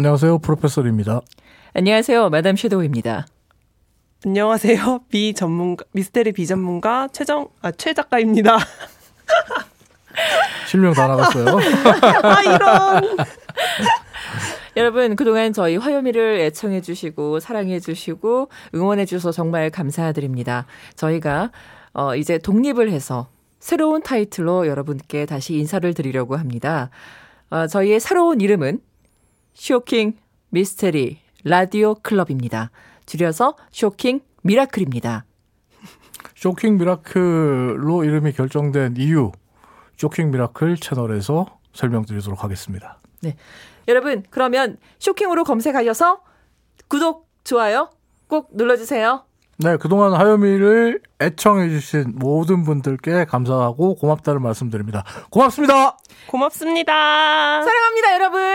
안녕하세요. 프로페서입니다. 안녕하세요. 마담 섀도우입니다. 안녕하세요. 비 전문가, 미스테리 비 전문가 최정, 아, 최 작가입니다. 실명 다 나갔어요. 아, 이런. 여러분, 그동안 저희 화요미를 애청해 주시고, 사랑해 주시고, 응원해 주셔서 정말 감사드립니다. 저희가, 어, 이제 독립을 해서 새로운 타이틀로 여러분께 다시 인사를 드리려고 합니다. 어, 저희의 새로운 이름은 쇼킹 미스테리 라디오 클럽입니다. 줄여서 쇼킹 미라클입니다. 쇼킹 미라클로 이름이 결정된 이유, 쇼킹 미라클 채널에서 설명드리도록 하겠습니다. 네. 여러분, 그러면 쇼킹으로 검색하셔서 구독, 좋아요 꼭 눌러주세요. 네, 그동안 하요미를 애청해주신 모든 분들께 감사하고 고맙다는 말씀드립니다. 고맙습니다! 고맙습니다. 사랑합니다, 여러분!